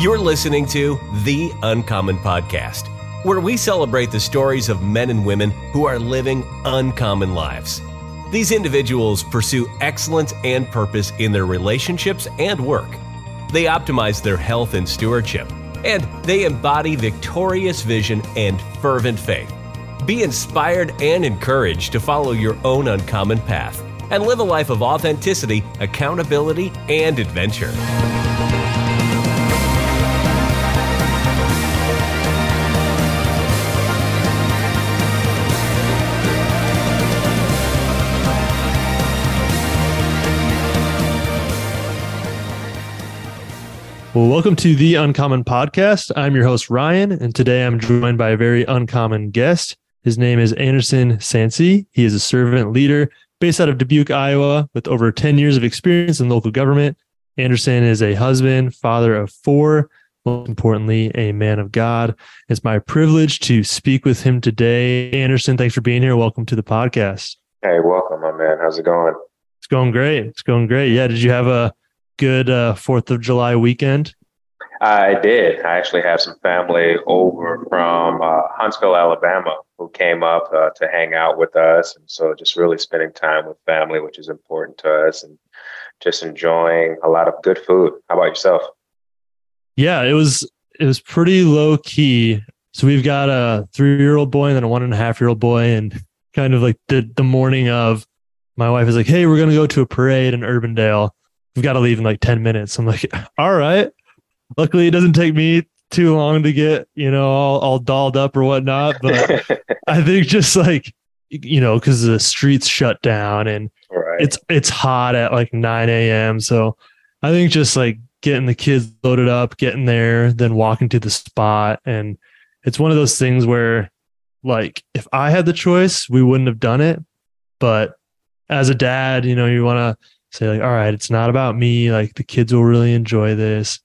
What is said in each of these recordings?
You're listening to The Uncommon Podcast, where we celebrate the stories of men and women who are living uncommon lives. These individuals pursue excellence and purpose in their relationships and work. They optimize their health and stewardship, and they embody victorious vision and fervent faith. Be inspired and encouraged to follow your own uncommon path and live a life of authenticity, accountability, and adventure. Well, welcome to the Uncommon Podcast. I'm your host, Ryan, and today I'm joined by a very uncommon guest. His name is Anderson Sainci. He is a servant leader based out of Dubuque, Iowa, with over 10 years of experience in local government. Anderson is a husband, father of four, most importantly, a man of God. It's my privilege to speak with him today. Anderson, thanks for being here. Welcome to the podcast. Hey, welcome, my man. How's it going? It's going great. It's going great. Yeah. Did you have a good uh, Fourth of July weekend? I did. I actually have some family over from uh, Huntsville, Alabama, who came up uh, to hang out with us, and so just really spending time with family, which is important to us, and just enjoying a lot of good food. How about yourself? Yeah, it was it was pretty low key. So we've got a three year old boy and then a one and a half year old boy, and kind of like the the morning of, my wife is like, "Hey, we're gonna go to a parade in Urbandale." We've got to leave in like 10 minutes. I'm like, all right. Luckily, it doesn't take me too long to get, you know, all, all dolled up or whatnot. But I think just like, you know, because the streets shut down and right. it's it's hot at like 9 a.m. So I think just like getting the kids loaded up, getting there, then walking to the spot. And it's one of those things where like if I had the choice, we wouldn't have done it. But as a dad, you know, you want to say like, all right, it's not about me. Like the kids will really enjoy this.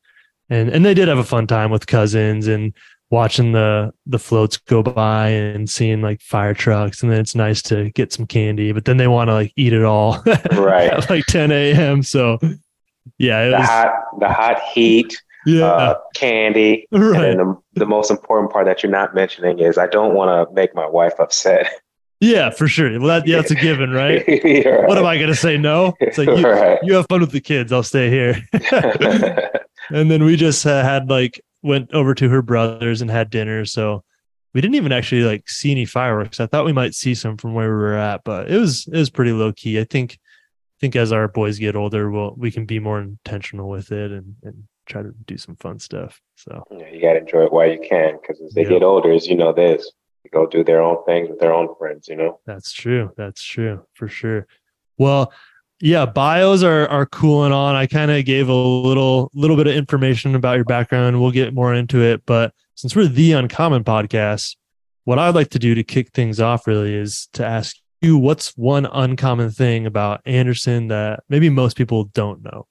And and they did have a fun time with cousins and watching the the floats go by and seeing like fire trucks and then it's nice to get some candy but then they want to like eat it all right at like 10 a.m so yeah the was, hot the hot heat yeah uh, candy right. and the, the most important part that you're not mentioning is i don't want to make my wife upset Yeah, for sure. Well, that, yeah, that's a given, right? right. What am I going to say? No. It's like you, right. you have fun with the kids. I'll stay here. and then we just uh, had like went over to her brothers and had dinner. So we didn't even actually like see any fireworks. I thought we might see some from where we were at, but it was it was pretty low key. I think I think as our boys get older, we'll we can be more intentional with it and and try to do some fun stuff. So yeah, you gotta enjoy it while you can because as they get older, as you know, this go do their own things with their own friends, you know? That's true. That's true for sure. Well, yeah, bios are are cooling on. I kind of gave a little little bit of information about your background. We'll get more into it, but since we're the Uncommon podcast, what I'd like to do to kick things off really is to ask you what's one uncommon thing about Anderson that maybe most people don't know.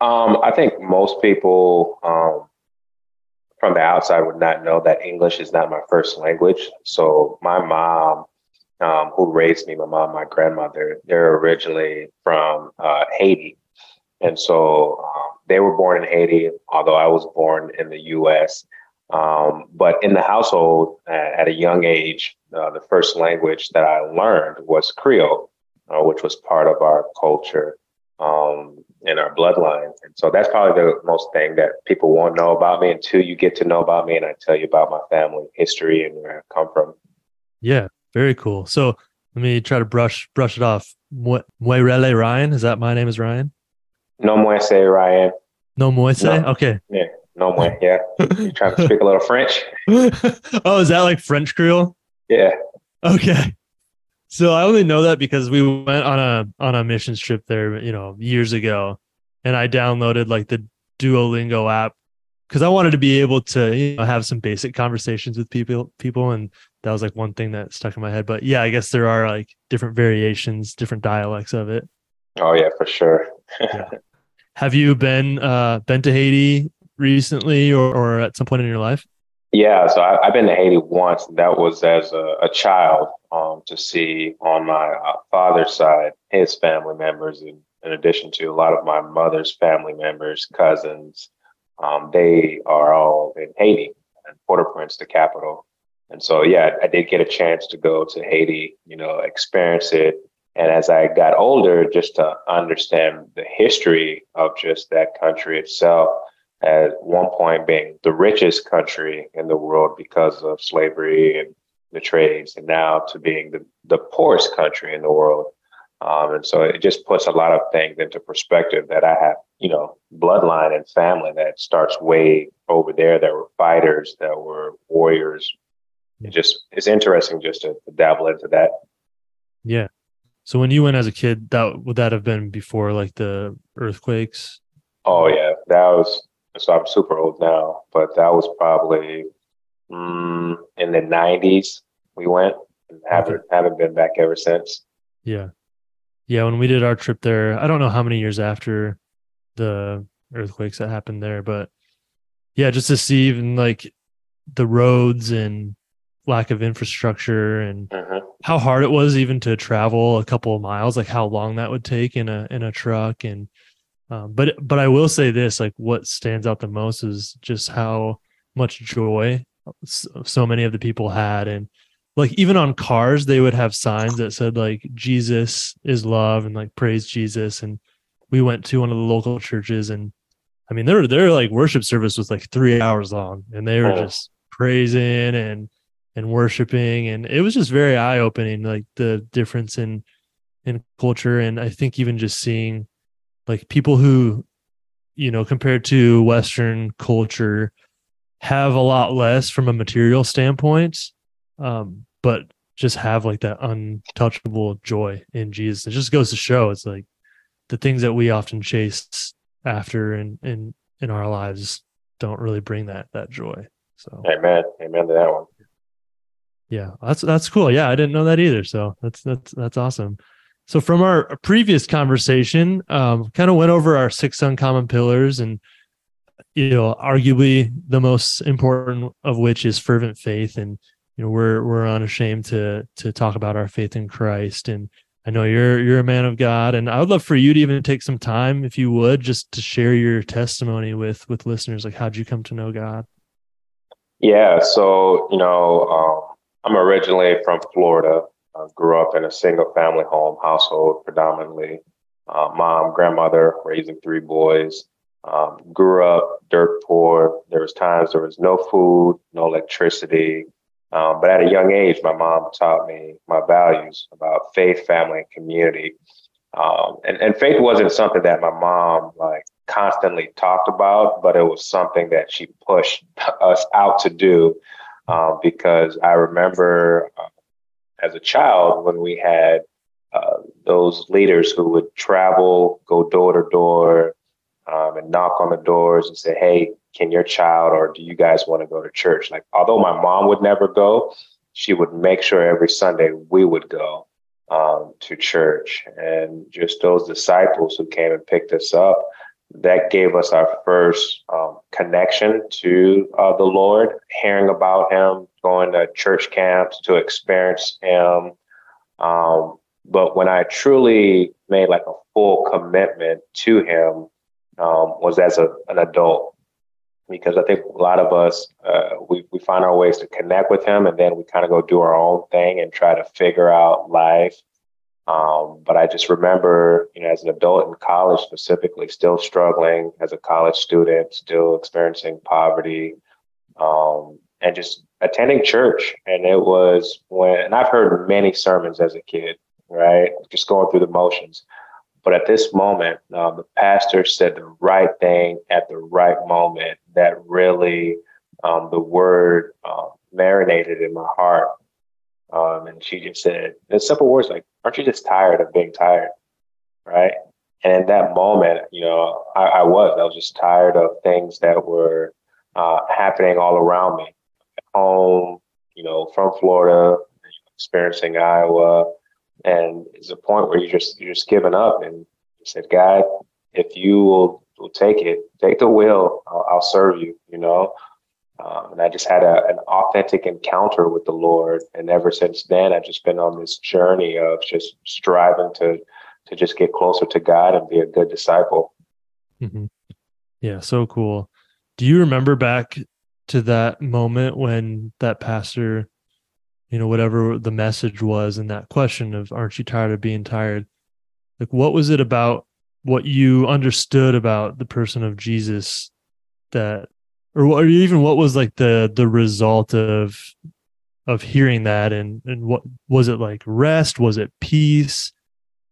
Um, I think most people um, from the outside would not know that English is not my first language. So my mom, um, who raised me, my mom, my grandmother, they're originally from uh, Haiti, and so um, they were born in Haiti, although I was born in the U.S. Um, but in the household, at a young age, uh, the first language that I learned was Creole, uh, which was part of our culture. Um, in our bloodline. And so that's probably the most thing that people won't know about me until you get to know about me and I tell you about my family history and where I come from. Yeah, very cool. So let me try to brush brush it off. Moirele Ryan. Is that my name is Ryan? No moise Ryan. No moise? No. Okay. Yeah. No moise. Yeah. you trying to speak a little French? oh, is that like French Creole? Yeah. Okay. So I only know that because we went on a on a missions trip there, you know, years ago, and I downloaded like the Duolingo app because I wanted to be able to you know, have some basic conversations with people people, and that was like one thing that stuck in my head. But yeah, I guess there are like different variations, different dialects of it. Oh yeah, for sure. yeah. Have you been uh been to Haiti recently or, or at some point in your life? Yeah, so I, have been to Haiti once. That was as a, a child um, to see on my uh, father's side his family members, in, in, addition to a lot of my mother's family members, cousins, um, they are all in Haiti and Port-au-Prince, the capital. And so, yeah, I did get a chance to go to Haiti, you know, experience it. And as I got older, just to understand the history of just that country itself, at one point being the richest country in the world because of slavery and the trades, and now to being the, the poorest country in the world. Um, and so it just puts a lot of things into perspective that I have, you know, bloodline and family that starts way over there that were fighters, that were warriors. It just it's interesting just to, to dabble into that. Yeah. So when you went as a kid, that would that have been before like the earthquakes? Oh yeah, that was. So I'm super old now, but that was probably mm, in the '90s. We went and haven't haven't been back ever since. Yeah, yeah. When we did our trip there, I don't know how many years after the earthquakes that happened there, but yeah, just to see even like the roads and lack of infrastructure and mm-hmm. how hard it was even to travel a couple of miles, like how long that would take in a in a truck and um, but but I will say this, like what stands out the most is just how much joy so many of the people had, and like even on cars they would have signs that said like Jesus is love and like praise Jesus. And we went to one of the local churches, and I mean their their like worship service was like three hours long, and they were oh. just praising and and worshiping, and it was just very eye opening, like the difference in in culture, and I think even just seeing like people who you know compared to western culture have a lot less from a material standpoint um, but just have like that untouchable joy in jesus. It just goes to show it's like the things that we often chase after in in in our lives don't really bring that that joy so. Amen. Amen to that one. Yeah that's that's cool. Yeah i didn't know that either so that's that's that's awesome so from our previous conversation, um, kind of went over our six uncommon pillars and you know, arguably the most important of which is fervent faith. And you know, we're we're unashamed to to talk about our faith in Christ. And I know you're you're a man of God, and I would love for you to even take some time, if you would, just to share your testimony with with listeners. Like, how'd you come to know God? Yeah, so you know, um, I'm originally from Florida, uh, grew up in a single family home household predominantly. Uh, mom, grandmother, raising three boys. Um, grew up dirt poor. There was times there was no food, no electricity. Um, but at a young age, my mom taught me my values about faith, family, and community. Um, and, and faith wasn't something that my mom like constantly talked about, but it was something that she pushed us out to do um, because I remember uh, as a child when we had uh, those leaders who would travel, go door to door, um, and knock on the doors and say, "Hey, can your child or do you guys want to go to church?" Like, although my mom would never go, she would make sure every Sunday we would go um, to church, and just those disciples who came and picked us up. That gave us our first um, connection to uh, the Lord, hearing about Him, going to church camps to experience him. Um, but when I truly made like a full commitment to him um, was as a, an adult, because I think a lot of us uh, we we find our ways to connect with him, and then we kind of go do our own thing and try to figure out life. Um, but I just remember, you know, as an adult in college specifically, still struggling as a college student, still experiencing poverty, um, and just attending church. And it was when, and I've heard many sermons as a kid, right? Just going through the motions. But at this moment, um, the pastor said the right thing at the right moment that really um, the word uh, marinated in my heart. Um, and she just said, in simple words like, aren't you just tired of being tired? Right. And in that moment, you know, I, I was, I was just tired of things that were uh, happening all around me home, you know, from Florida, experiencing Iowa, and it's a point where you just you're just giving up and said, God, if you will, will take it, take the wheel, I'll, I'll serve you, you know. Um, and I just had a, an authentic encounter with the Lord, and ever since then, I've just been on this journey of just striving to to just get closer to God and be a good disciple. Mm-hmm. Yeah, so cool. Do you remember back to that moment when that pastor, you know, whatever the message was and that question of, aren't you tired of being tired? Like, what was it about what you understood about the person of Jesus that, or, or even what was like the, the result of, of hearing that and, and what was it like rest? Was it peace?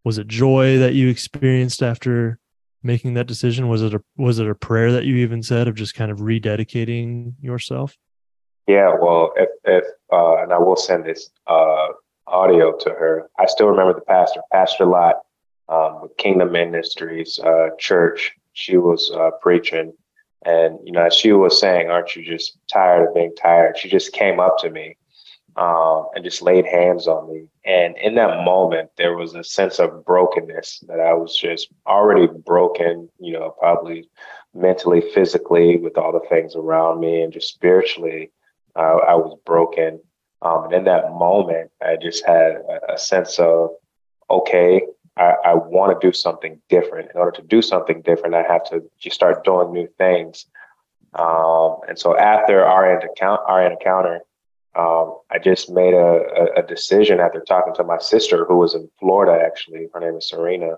Was it joy that you experienced after making that decision? Was it a was it a prayer that you even said of just kind of rededicating yourself? Yeah, well, if if uh, and I will send this uh, audio to her. I still remember the pastor, Pastor Lot, um, with Kingdom Ministries uh, Church. She was uh, preaching, and you know, as she was saying, "Aren't you just tired of being tired?" She just came up to me um, and just laid hands on me. And in that moment, there was a sense of brokenness that I was just already broken, you know, probably mentally, physically, with all the things around me, and just spiritually, uh, I was broken. Um, and in that moment, I just had a, a sense of, okay, I, I want to do something different. In order to do something different, I have to just start doing new things. Um, and so after our encounter, our encounter, um, I just made a, a, decision after talking to my sister, who was in Florida, actually. Her name is Serena.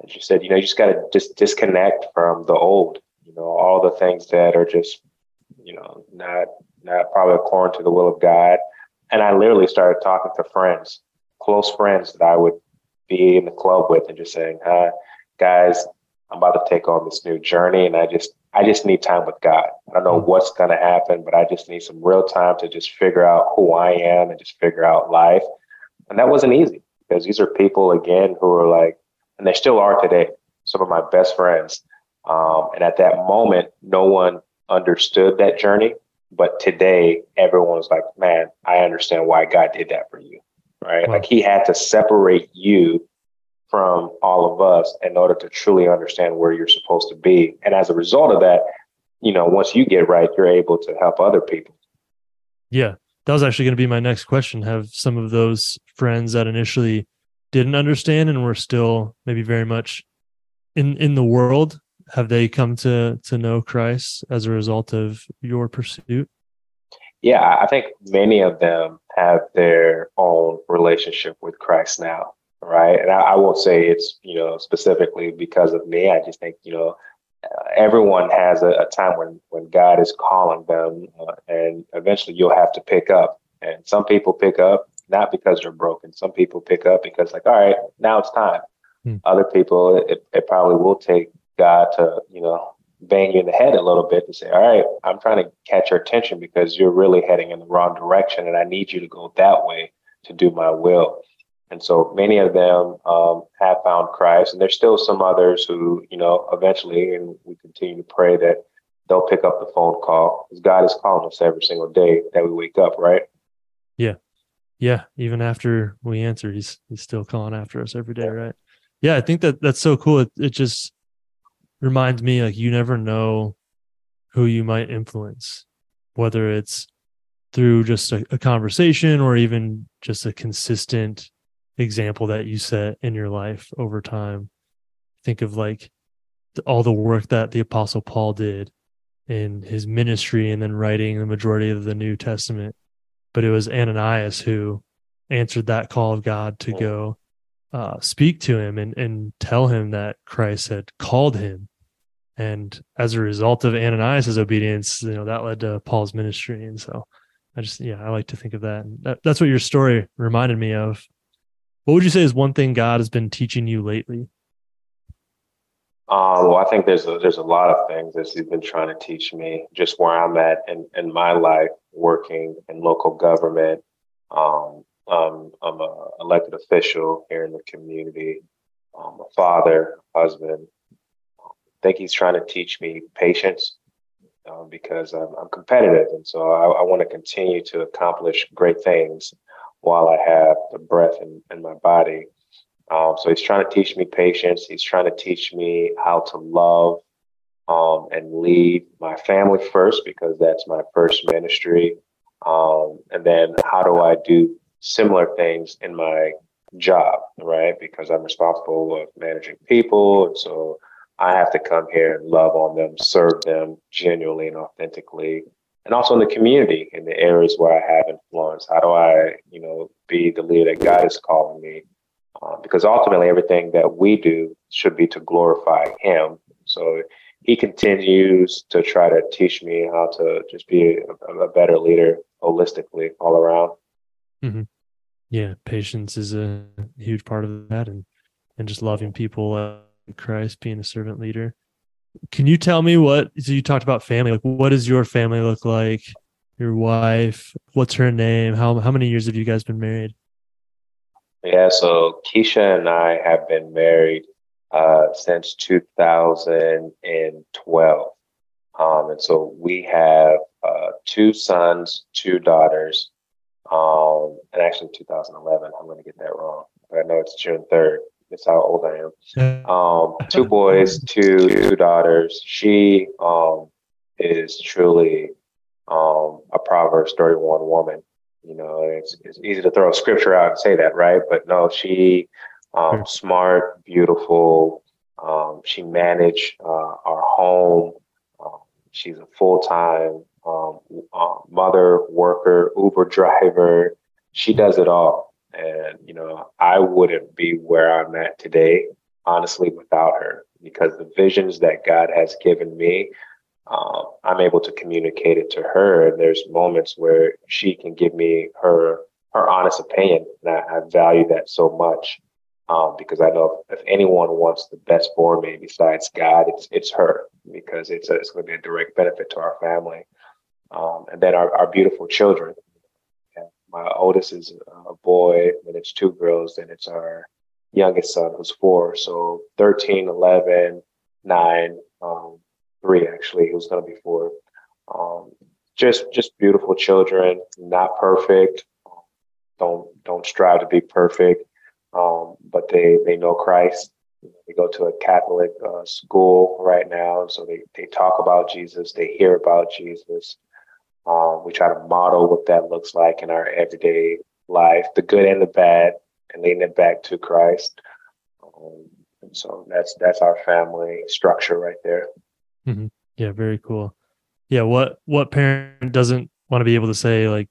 And she said, you know, you just got to just disconnect from the old, you know, all the things that are just, you know, not, not probably according to the will of God. And I literally started talking to friends, close friends that I would be in the club with and just saying, hi, guys, I'm about to take on this new journey. And I just, I just need time with God. I don't know hmm. what's going to happen, but I just need some real time to just figure out who I am and just figure out life. And that wasn't easy because these are people, again, who are like, and they still are today, some of my best friends. Um, and at that moment, no one understood that journey. But today, everyone everyone's like, man, I understand why God did that for you. Right. Wow. Like he had to separate you from all of us in order to truly understand where you're supposed to be. And as a result of that, you know, once you get right, you're able to help other people. Yeah. That was actually going to be my next question. Have some of those friends that initially didn't understand and were still maybe very much in in the world, have they come to to know Christ as a result of your pursuit? Yeah, I think many of them have their own relationship with Christ now right? And I, I, won't say it's you know specifically because of me. I just think you know uh, everyone has a, a, time when when God is calling them, uh, and eventually you'll have to pick up. And some people pick up not because they're broken. Some people pick up because like, all right, now it's time. Hmm. Other people, it, it probably will take God to you know bang you in the head a little bit to say, all right, I'm trying to catch your attention because you're really heading in the wrong direction, and I need you to go that way to do my will. And so many of them um, have found Christ, and there's still some others who, you know, eventually, and we continue to pray that they'll pick up the phone call because God is calling us every single day that we wake up, right? Yeah, yeah. Even after we answer, he's he's still calling after us every day, right? Yeah, I think that that's so cool. It, it just reminds me like you never know who you might influence, whether it's through just a, a conversation or even just a consistent example that you set in your life over time. Think of like all the work that the Apostle Paul did in his ministry and then writing the majority of the New Testament. But it was Ananias who answered that call of God to go uh, speak to him and, and tell him that Christ had called him. And as a result of Ananias' obedience, you know, that led to Paul's ministry. And so I just, yeah, I like to think of that. that that's what your story reminded me of what would you say is one thing God has been teaching you lately? Uh, well, I think there's a, there's a lot of things that He's been trying to teach me. Just where I'm at in, in my life, working in local government. Um, um, I'm an elected official here in the community. I'm a father, husband. I think He's trying to teach me patience uh, because I'm, I'm, competitive, and so I, I want to continue to accomplish great things while I have the breath in, in my body. Um, so he's trying to teach me patience. He's trying to teach me how to love um, and lead my family first because that's my first ministry. Um, and then how do I do similar things in my job, right? Because I'm responsible of managing people. And so I have to come here and love on them, serve them genuinely and authentically. And also in the community, in the areas where I have influence, how do I, you know, be the leader that God is calling me? Uh, because ultimately, everything that we do should be to glorify Him. So He continues to try to teach me how to just be a, a better leader holistically all around. Mm-hmm. Yeah, patience is a huge part of that, and and just loving people, uh, Christ, being a servant leader. Can you tell me what? So you talked about family. Like, what does your family look like? Your wife, what's her name? How how many years have you guys been married? Yeah, so Keisha and I have been married uh, since 2012. Um, and so we have uh, two sons, two daughters, um, and actually 2011. I'm going to get that wrong. But I know it's June 3rd. That's how old I am. Um, two boys, two two daughters. She um, is truly um, a Proverbs 31 woman. You know, it's, it's easy to throw a scripture out and say that, right? But no, she um, smart, beautiful. Um, she managed uh, our home. Um, she's a full time um, uh, mother, worker, Uber driver. She does it all. And, you know, I wouldn't be where I'm at today, honestly, without her because the visions that God has given me, um, I'm able to communicate it to her. And there's moments where she can give me her her honest opinion, and I, I value that so much um, because I know if, if, anyone wants the best for me besides God, it's it's her because it's a, it's going to be a direct benefit to our family, um, and then our, our beautiful children. My oldest is a boy, and it's two girls, and it's our youngest son who's four. So 13, 11, 9, um, three actually, who's going to be four. Um, just just beautiful children, not perfect. Don't don't strive to be perfect, um, but they they know Christ. They go to a Catholic uh, school right now, so they they talk about Jesus. They hear about Jesus. Um, we try to model what that looks like in our everyday life, the good and the bad, and leading it back to Christ. Um, and so that's that's our family structure right there. Mm-hmm. Yeah, very cool. Yeah, what what parent doesn't want to be able to say like,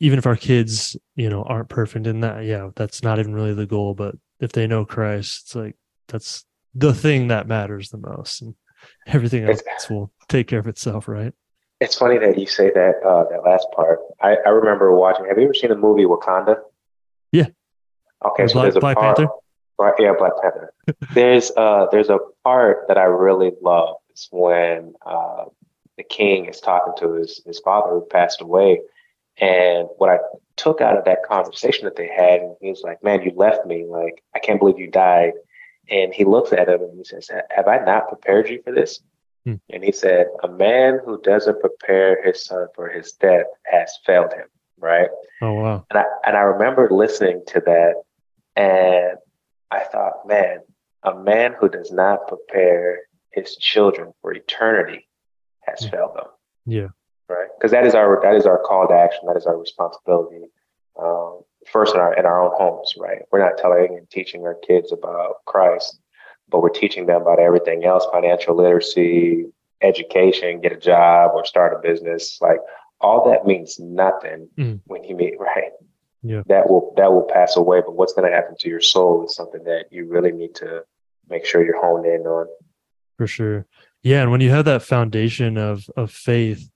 even if our kids, you know, aren't perfect in that, yeah, that's not even really the goal. But if they know Christ, it's like that's the thing that matters the most, and everything else will take care of itself, right? It's funny that you say that uh, that last part. I, I remember watching. Have you ever seen the movie Wakanda? Yeah. Okay, so Black, there's a Black part, Panther. Black, yeah, Black Panther. there's uh there's a part that I really love. It's when uh, the king is talking to his his father who passed away, and what I took out of that conversation that they had, and he was like, "Man, you left me. Like I can't believe you died." And he looks at him and he says, "Have I not prepared you for this?" Hmm. And he said, A man who doesn't prepare his son for his death has failed him. Right. Oh, wow. And I, and I remember listening to that and I thought, man, a man who does not prepare his children for eternity has yeah. failed them. Yeah. Right. Because that is our that is our call to action. That is our responsibility. Um, first in our in our own homes, right? We're not telling and teaching our kids about Christ but we're teaching them about everything else financial literacy, education, get a job or start a business. Like all that means nothing mm. when you meet, right? Yeah. That will that will pass away, but what's going to happen to your soul is something that you really need to make sure you're honed in on. For sure. Yeah, and when you have that foundation of of faith,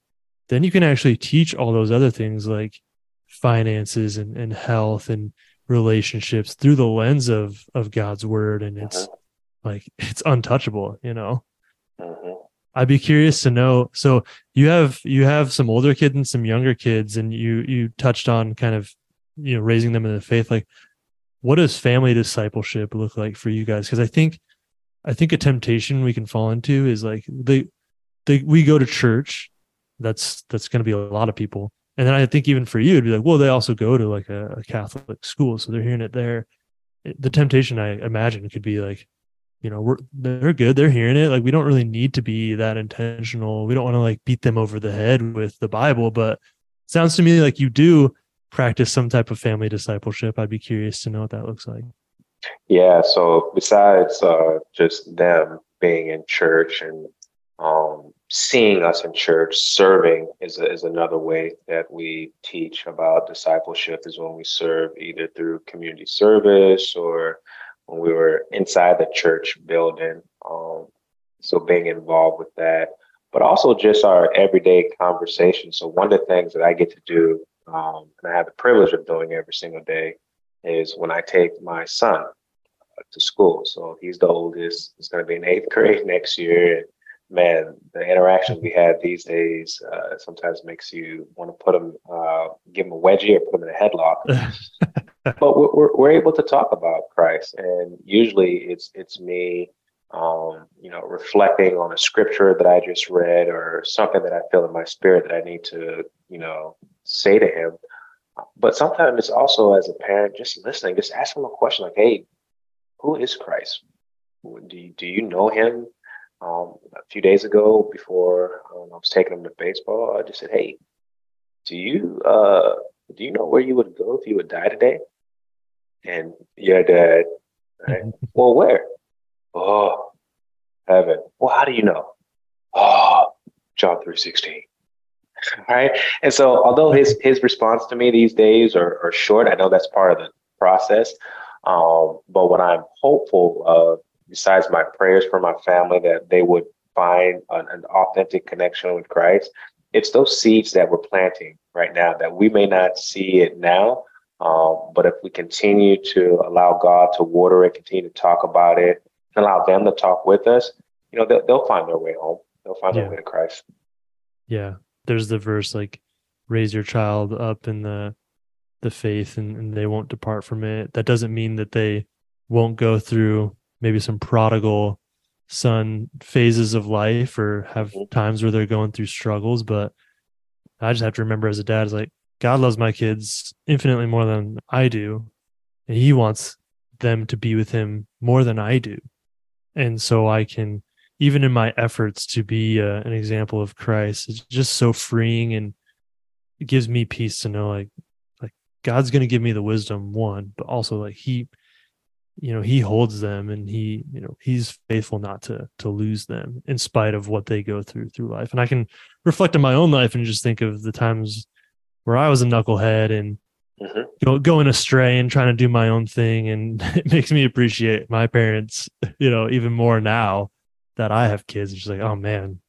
then you can actually teach all those other things like finances and, and health and relationships through the lens of of God's word and it's uh-huh like it's untouchable you know? Mm-hmm. i'd be curious to know so you have you have some older kids and some younger kids and you you touched on kind of you know raising them in the faith like what does family discipleship look like for you guys? Because i think i think a temptation we can fall into is like they they we go to church that's that's going to be a lot of people and then i think even for you it'd be like well they also go to like a, a catholic school so they're hearing it there. The temptation i imagine could be like you know, we're they're good, they're hearing it. Like we don't really need to be that intentional. We don't want to like beat them over the head with the Bible, but sounds to me like you do practice some type of family discipleship. I'd be curious to know what that looks like. Yeah. So besides uh, just them, being in church and um, seeing us in church, serving is, is another way that we teach about discipleship is when we serve either through community service or when we were inside the church building. Um, so being involved with that, but also just our everyday conversation. So one of the things that I get to do, um, and I have the privilege of doing every single day, is when I take my son to school. So he's the oldest. He's going to be in eighth grade next year. And man, the interaction we have these days uh, sometimes makes you want to put him, uh, give him a wedgie or put him in a headlock. but we're, we're able to talk about Christ, and usually it's it's me, um, you know, reflecting on a scripture that I just read or something that I feel in my spirit that I need to, you know, say to him. But sometimes it's also as a parent, just listening, just asking a question like, "Hey, who is Christ? Do you, do you know him?" Um, a few days ago, before um, I was taking him to baseball, I just said, "Hey, do you uh, do you know where you would go if you would die today?" And your dad, right? well, where? Oh, heaven. Well, how do you know? Oh, John three sixteen. Right. And so, although his his response to me these days are, are short, I know that's part of the process. Um, but what I'm hopeful of, besides my prayers for my family, that they would find an, an authentic connection with Christ, it's those seeds that we're planting right now that we may not see it now, um, but if we continue to allow God to water it, continue to talk about it, and allow them to talk with us, you know, they'll, they'll find their way home. They'll find yeah. their way to Christ. Yeah. There's the verse like, raise your child up in the the faith and, and they won't depart from it. That doesn't mean that they won't go through maybe some prodigal son phases of life or have mm-hmm. times where they're going through struggles, but I just have to remember as a dad, is like God loves my kids infinitely more than I do. And he wants them to be with him more than I do. And so I can, even in my efforts to be uh, an example of Christ, it's just so freeing and it gives me peace to know like, like God's going to give me the wisdom, one, but also like he, you know, he holds them and he, you know, he's faithful not to, to lose them in spite of what they go through through life. And I can reflect on my own life and just think of the times where I was a knucklehead and mm-hmm. go, going astray and trying to do my own thing. And it makes me appreciate my parents, you know, even more now that I have kids. It's just like, oh man,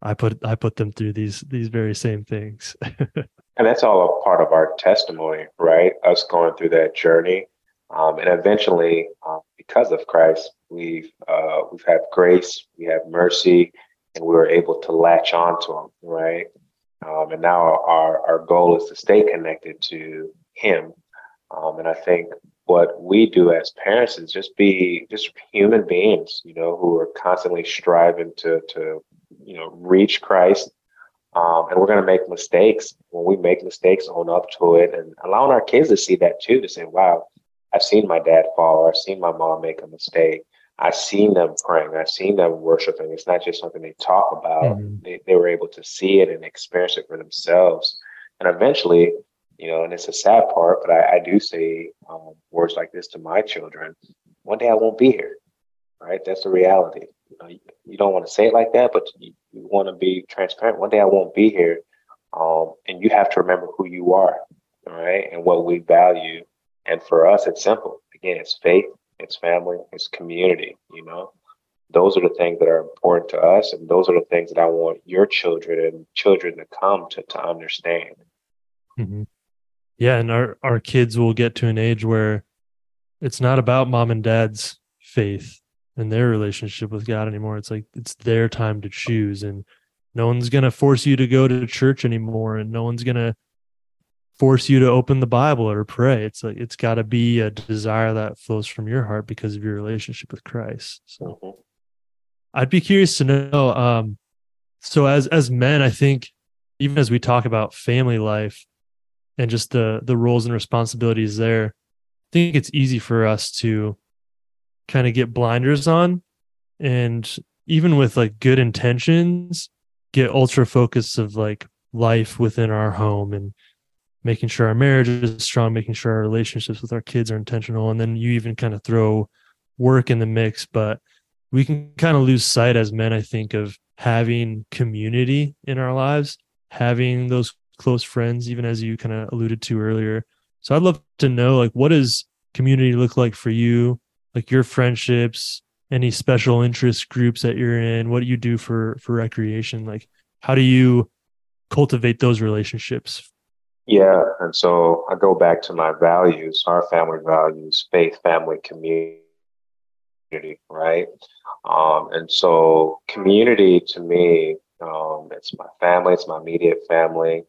I put I put them through these these very same things. and that's all a part of our testimony, right? Us going through that journey. Um, and eventually, um, because of Christ, we've uh, we've had grace, we have mercy, and we were able to latch on to Him, right? Um, and now our, our goal is to stay connected to him. Um, and I think what we do as parents is just be just human beings, you know, who are constantly striving to, to you know, reach Christ. Um, and we're going to make mistakes. When we make mistakes, own up to it and allowing our kids to see that too, to say, wow, I've seen my dad fall or I've seen my mom make a mistake. I've seen them praying. I've seen them worshiping. It's not just something they talk about. Mm-hmm. They, they were able to see it and experience it for themselves. And eventually, you know, and it's a sad part, but I, I do say um, words like this to my children. One day I won't be here, right? That's the reality. You, know, you, you don't want to say it like that, but you, you want to be transparent. One day I won't be here. Um, and you have to remember who you are, right? And what we value. And for us, it's simple. Again, it's faith, it's family, it's community, you know? Those are the things that are important to us, and those are the things that I want your children and children to come to to understand. Mm-hmm. Yeah, and our our kids will get to an age where it's not about mom and dad's faith and their relationship with God anymore. It's like it's their time to choose, and no one's gonna force you to go to church anymore, and no one's gonna force you to open the Bible or pray. It's like it's got to be a desire that flows from your heart because of your relationship with Christ. So mm-hmm. I'd be curious to know um so as as men, I think even as we talk about family life and just the the roles and responsibilities there, I think it's easy for us to kind of get blinders on and even with like good intentions get ultra focused of like life within our home and making sure our marriage is strong, making sure our relationships with our kids are intentional. And then you even kind of throw work in the mix, but we can kind of lose sight as men, I think, of having community in our lives, having those close friends, even as you kind of alluded to earlier. So I'd love to know like what does community look like for you? Like your friendships, any special interest groups that you're in, what do you do for for recreation? Like how do you cultivate those relationships? Yeah, and so I go back to my values, our family values, faith, family, community, right? Um, and so community to me, um, it's my family, it's my immediate family,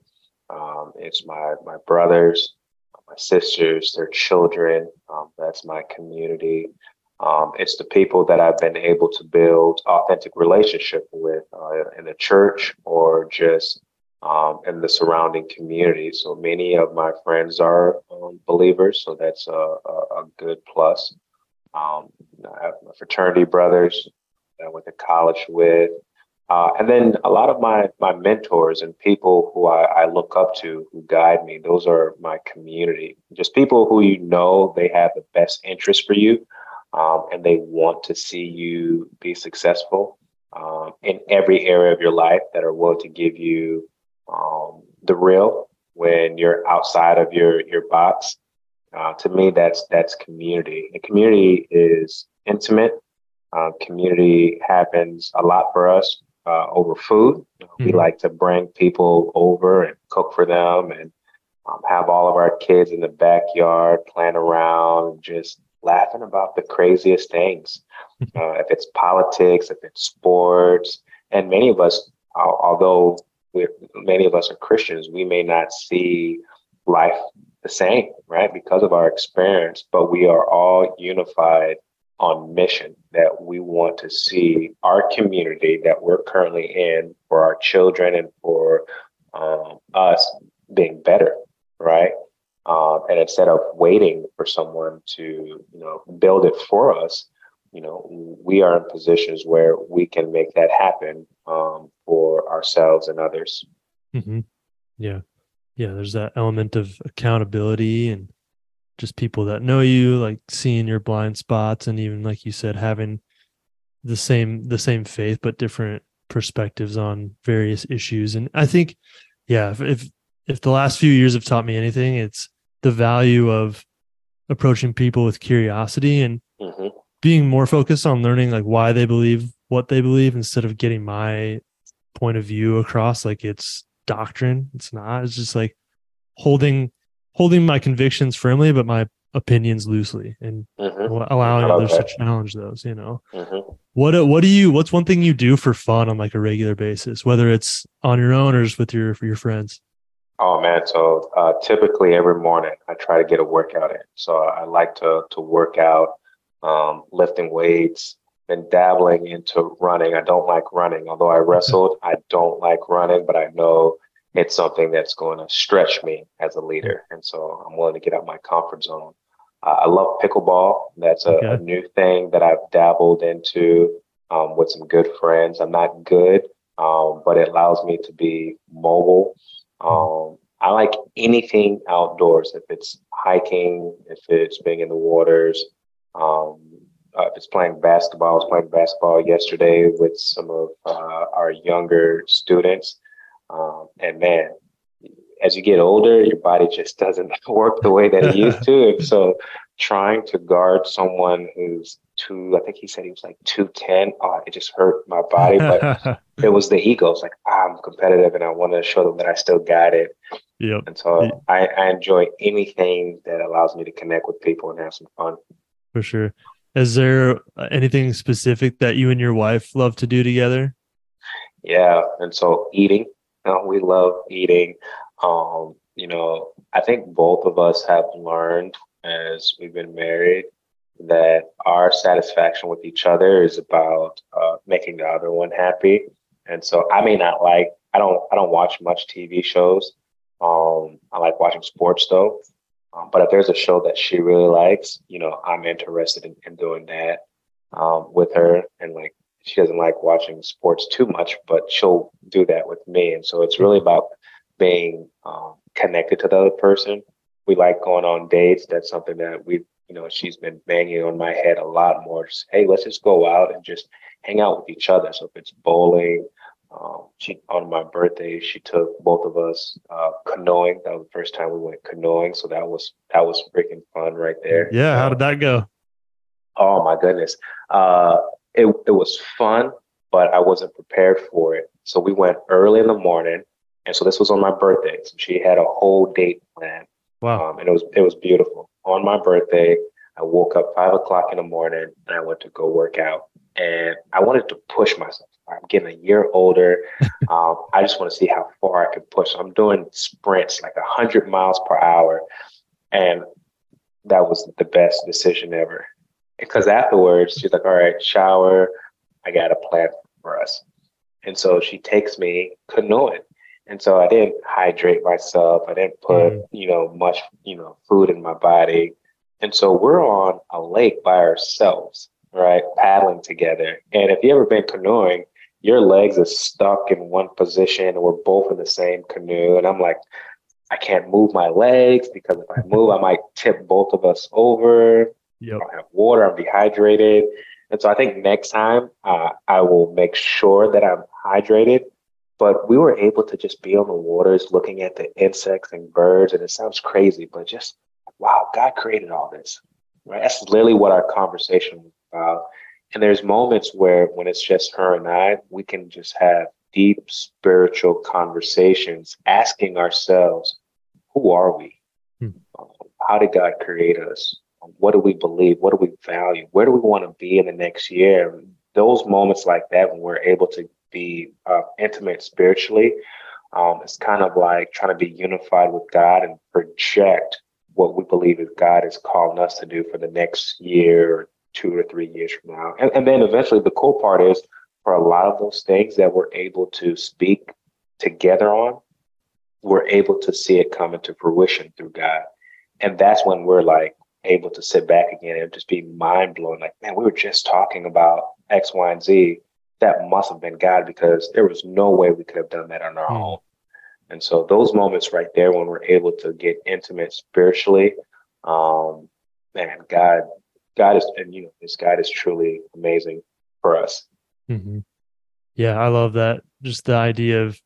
um, it's my my brothers, my sisters, their children. Um, that's my community. Um, it's the people that I've been able to build authentic relationship with uh, in the church or just um, in the surrounding community. So many of my friends are um, believers, so that's a, a, a good plus. Um, I have my fraternity brothers that I went to college with. Uh, and then a lot of my my mentors and people who I, I, look up to, who guide me, those are my community. Just people who you know they have the best interest for you, um, and they want to see you be successful um, in every area of your life. That are willing to give you um, the real when you're outside of your your box. Uh, to me, that's that's community. And community is intimate. Uh, community happens a lot for us uh, over food. Mm-hmm. We like to bring people over and cook for them and um, have all of our kids in the backyard playing around, just laughing about the craziest things. Uh, if it's politics, if it's sports, and many of us, although many of us are Christians, we may not see life the same, right? Because of our experience, but we are all unified on mission that we want to see our community that we're currently in for our children and for um, us being better, right? Um, and instead of waiting for someone to, you know, build it for us, you know, we are in positions where we can make that happen um, for ourselves and others. Mm-hmm. Yeah, yeah. There's that element of accountability and just people that know you like seeing your blind spots and even like you said having the same the same faith but different perspectives on various issues and i think yeah if if, if the last few years have taught me anything it's the value of approaching people with curiosity and mm-hmm. being more focused on learning like why they believe what they believe instead of getting my point of view across like it's doctrine it's not it's just like holding holding my convictions firmly, but my opinions loosely, and mm-hmm. allowing others to challenge those. You know, mm-hmm. what uh, what do you? What's one thing you do for fun on like a regular basis, whether it's on your own or just with your your friends? Oh man, so uh, typically every morning I try to get a workout in. So I like to to work out, um, lifting weights, been dabbling into running. I don't like running, although I wrestled. I don't like running, but I know it's something that's going to stretch me as a leader. And so I'm willing to get out my comfort zone. Uh, I love pickleball. That's a, okay. a, new thing that I've dabbled into um, with some good friends. I'm not good, um, but it allows me to be mobile. Um, I like anything outdoors. If it's hiking, if it's being in the waters, um, uh, if it's playing basketball. I was playing basketball yesterday with some of uh, our younger students. Um, and man, as you get older, your body just doesn't work the way that it used to. And so trying to guard someone who's two, I think he said he was like 210. Oh, it just hurt my body. But it was the ego. It's like, ah, I'm competitive and I want to show them that I still got it. Yep. And so. I, I enjoy anything that allows me to connect with people and have some fun. For sure. Is there anything specific that you and your wife love to do together? Yeah. And so eating know, we love eating. Um, you know, I think both of us have learned as we've been married that our satisfaction with each other is about uh, making the other one happy. And so I may not like I don't I don't watch much TV shows. Um, I like watching sports though. Um, but if there's a show that she really likes, you know, I'm interested in, in doing that um, with her and like she doesn't like watching sports too much, but she'll do that with me. And so it's really about being um, connected to the other person. We like going on dates. That's something that we you know, she's been banging on my head a lot more. Just, hey, let's just go out and just hang out with each other. So if it's bowling, um, she on my birthday, she took both of us uh, canoeing. That was the first time we went canoeing, so that was that was freaking fun right there. Yeah, how did that go? Oh my goodness, uh, it it was fun, but I wasn't prepared for it. So we went early in the morning, and so this was on my birthday. So she had a whole date planned. Wow, um, and it was it was beautiful. On my birthday, I woke up five o'clock in the morning, and I went to go work out, and I wanted to push myself. I'm getting a year older. um, I just want to see how far I can push. I'm doing sprints like 100 miles per hour. And that was the best decision ever. Because afterwards, she's like, all right, shower. I got a plan for us. And so she takes me canoeing. And so I didn't hydrate myself. I didn't put, mm. you know, much, you know, food in my body. And so we're on a lake by ourselves, right? Paddling together. And if you ever been canoeing, your legs are stuck in one position and we're both in the same canoe. And I'm like, I can't move my legs because if I move, I might tip both of us over. Yep. I don't have water, I'm dehydrated. And so I think next time uh, I will make sure that I'm hydrated. But we were able to just be on the waters looking at the insects and birds. And it sounds crazy, but just wow, God created all this. Right? That's literally what our conversation was about. And there's moments where when it's just her and I, we can just have deep spiritual conversations, asking ourselves, who are we? Hmm. Um, how did God create us? What do we believe? What do we value? Where do we want to be in the next year? Those moments like that, when we're able to be uh, intimate spiritually, um, it's kind of like trying to be unified with God and project what we believe is God is calling us to do for the next year two or three years from now. And, and then eventually, the cool part is for a lot of those things that we're able to speak together on, we're able to see it come into fruition through God. And that's when we're like able to sit back again and just be mind blown. Like, man, we were just talking about X, Y, and Z. That must have been God because there was no way we could have done that on our mm. own. And so those moments right there when we're able to get intimate spiritually, um, man, God God is, and you know, this God is truly amazing for us. Mm-hmm. Yeah, I love that. Just the idea of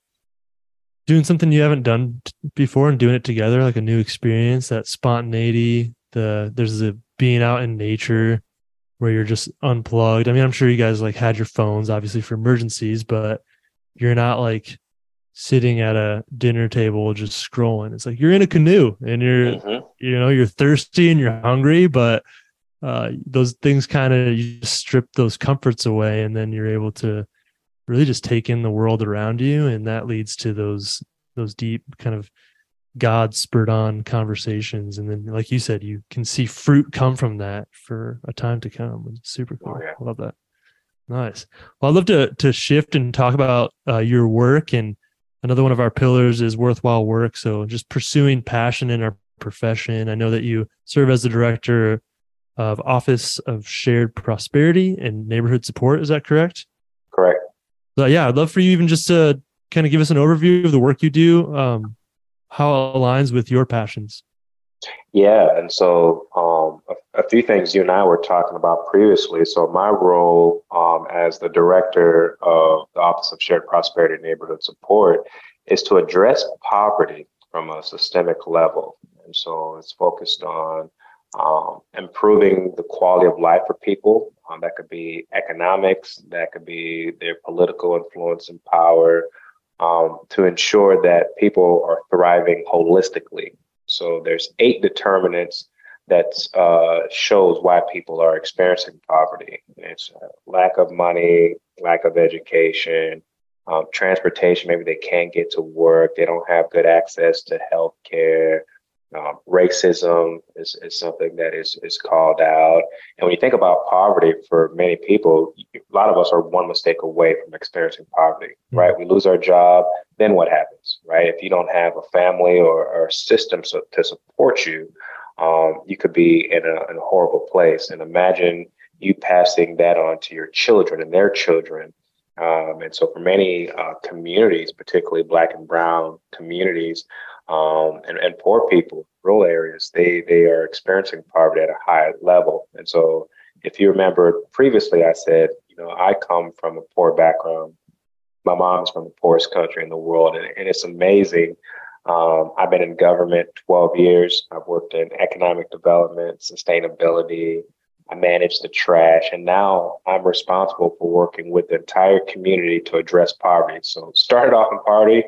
doing something you haven't done before and doing it together, like a new experience. That spontaneity. The there's the being out in nature where you're just unplugged. I mean, I'm sure you guys like had your phones obviously for emergencies, but you're not like sitting at a dinner table just scrolling. It's like you're in a canoe and you're mm-hmm. you know, you're thirsty and you're hungry, but uh, those things kind of you strip those comforts away and then you're able to really just take in the world around you and that leads to those those deep kind of god spurred on conversations. And then like you said you can see fruit come from that for a time to come super cool. oh, yeah. i love that. Nice. Well i'd love to to shift and talk about uh, your work and another one of our pillars is worthwhile work. So just pursuing passion in our profession. I know that you serve as the director of Office of Shared Prosperity and Neighborhood Support. Is that correct? Correct. So, yeah, I'd love for you even just to kind of give us an overview of the work you do, um, how it aligns with your passions. Yeah, and so um, a, a, few things you and I were talking about previously. So my role um, as the director of the Office of Shared Prosperity and Neighborhood Support is to address poverty from a systemic level. And so it's focused on um, improving the quality of life for people. Um, that could be economics, that could be their political influence and power, um, to ensure that people are thriving holistically. So there's eight determinants that uh, shows why people are experiencing poverty. It's uh, lack of money, lack of education, um, transportation. Maybe they can't get to work. They don't have good access to health care. Um, racism is, is something that is, is called out. And when you think about poverty for many people, a lot of us are one mistake away from experiencing poverty, mm-hmm. right? We lose our job, then what happens, right? If you don't have a family or, or a system so, to support you, um, you could be in a, in a horrible place. And imagine you passing that on to your children and their children. Um, and so for many uh, communities, particularly Black and Brown communities, um, and, and poor people, rural areas, they they are experiencing poverty at a high level. And so, if you remember previously, I said, you know, I come from a poor background. My mom's from the poorest country in the world, and, and it's amazing. Um, I've been in government 12 years. I've worked in economic development, sustainability. I manage the trash, and now I'm responsible for working with the entire community to address poverty. So started off in poverty,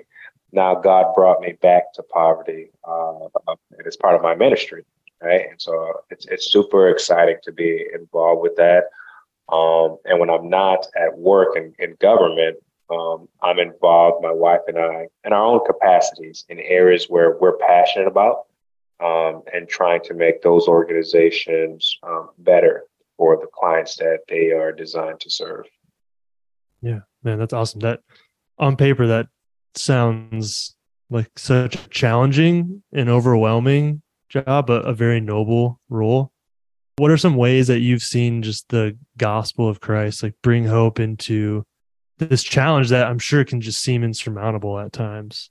now God brought me back to poverty, uh, and it's part of my ministry, right? And so it's it's super exciting to be involved with that. Um, and when I'm not at work in, in government, um, I'm involved, my wife and I, in our own capacities in areas where we're passionate about, um, and trying to make those organizations um, better for the clients that they are designed to serve. Yeah, man, that's awesome. That on paper, that sounds like such a challenging and overwhelming job, but a very noble role. What are some ways that you've seen just the gospel of Christ like bring hope into this challenge that I'm sure can just seem insurmountable at times?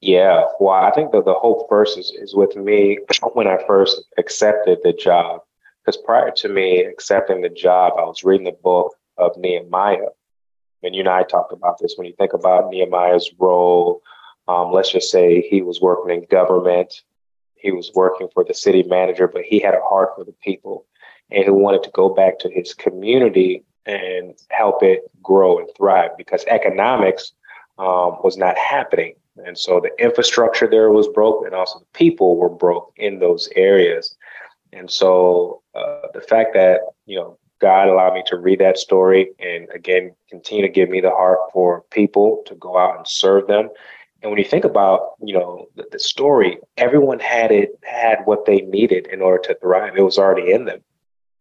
Yeah, well, I think that the hope first is, is with me when I first accepted the job. Because prior to me accepting the job, I was reading the book of Nehemiah and you and I talked about this when you think about Nehemiah's role. Um, let's just say he was working in government, he was working for the city manager, but he had a heart for the people and he wanted to go back to his community and help it grow and thrive because economics um, was not happening. And so the infrastructure there was broke, and also the people were broke in those areas. And so uh, the fact that you know God allowed me to read that story and again continue to give me the heart for people to go out and serve them. And when you think about, you know, the, the, story, everyone had it had what they needed in order to thrive. It was already in them,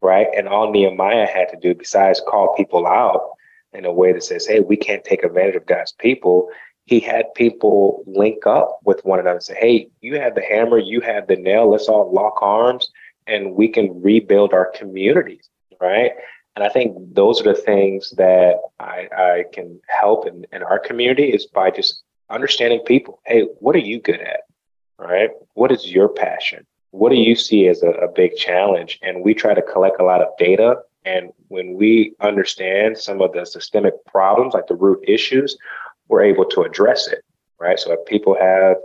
right? And all Nehemiah had to do, besides call people out in a way that says, "Hey, we can't take advantage of God's people," he had people link up with one another and say, "Hey, you have the hammer, you have the nail. Let's all lock arms, and we can rebuild our communities." Right? And I think those are the things that I, I can help in, in our community is by just understanding people. Hey, what are you good at? Right? What is your passion? What do you see as a, a big challenge? And we try to collect a lot of data. And when we understand some of the systemic problems, like the root issues, we're able to address it. Right. So if people have